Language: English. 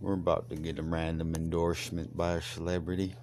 We're about to get a random endorsement by a celebrity.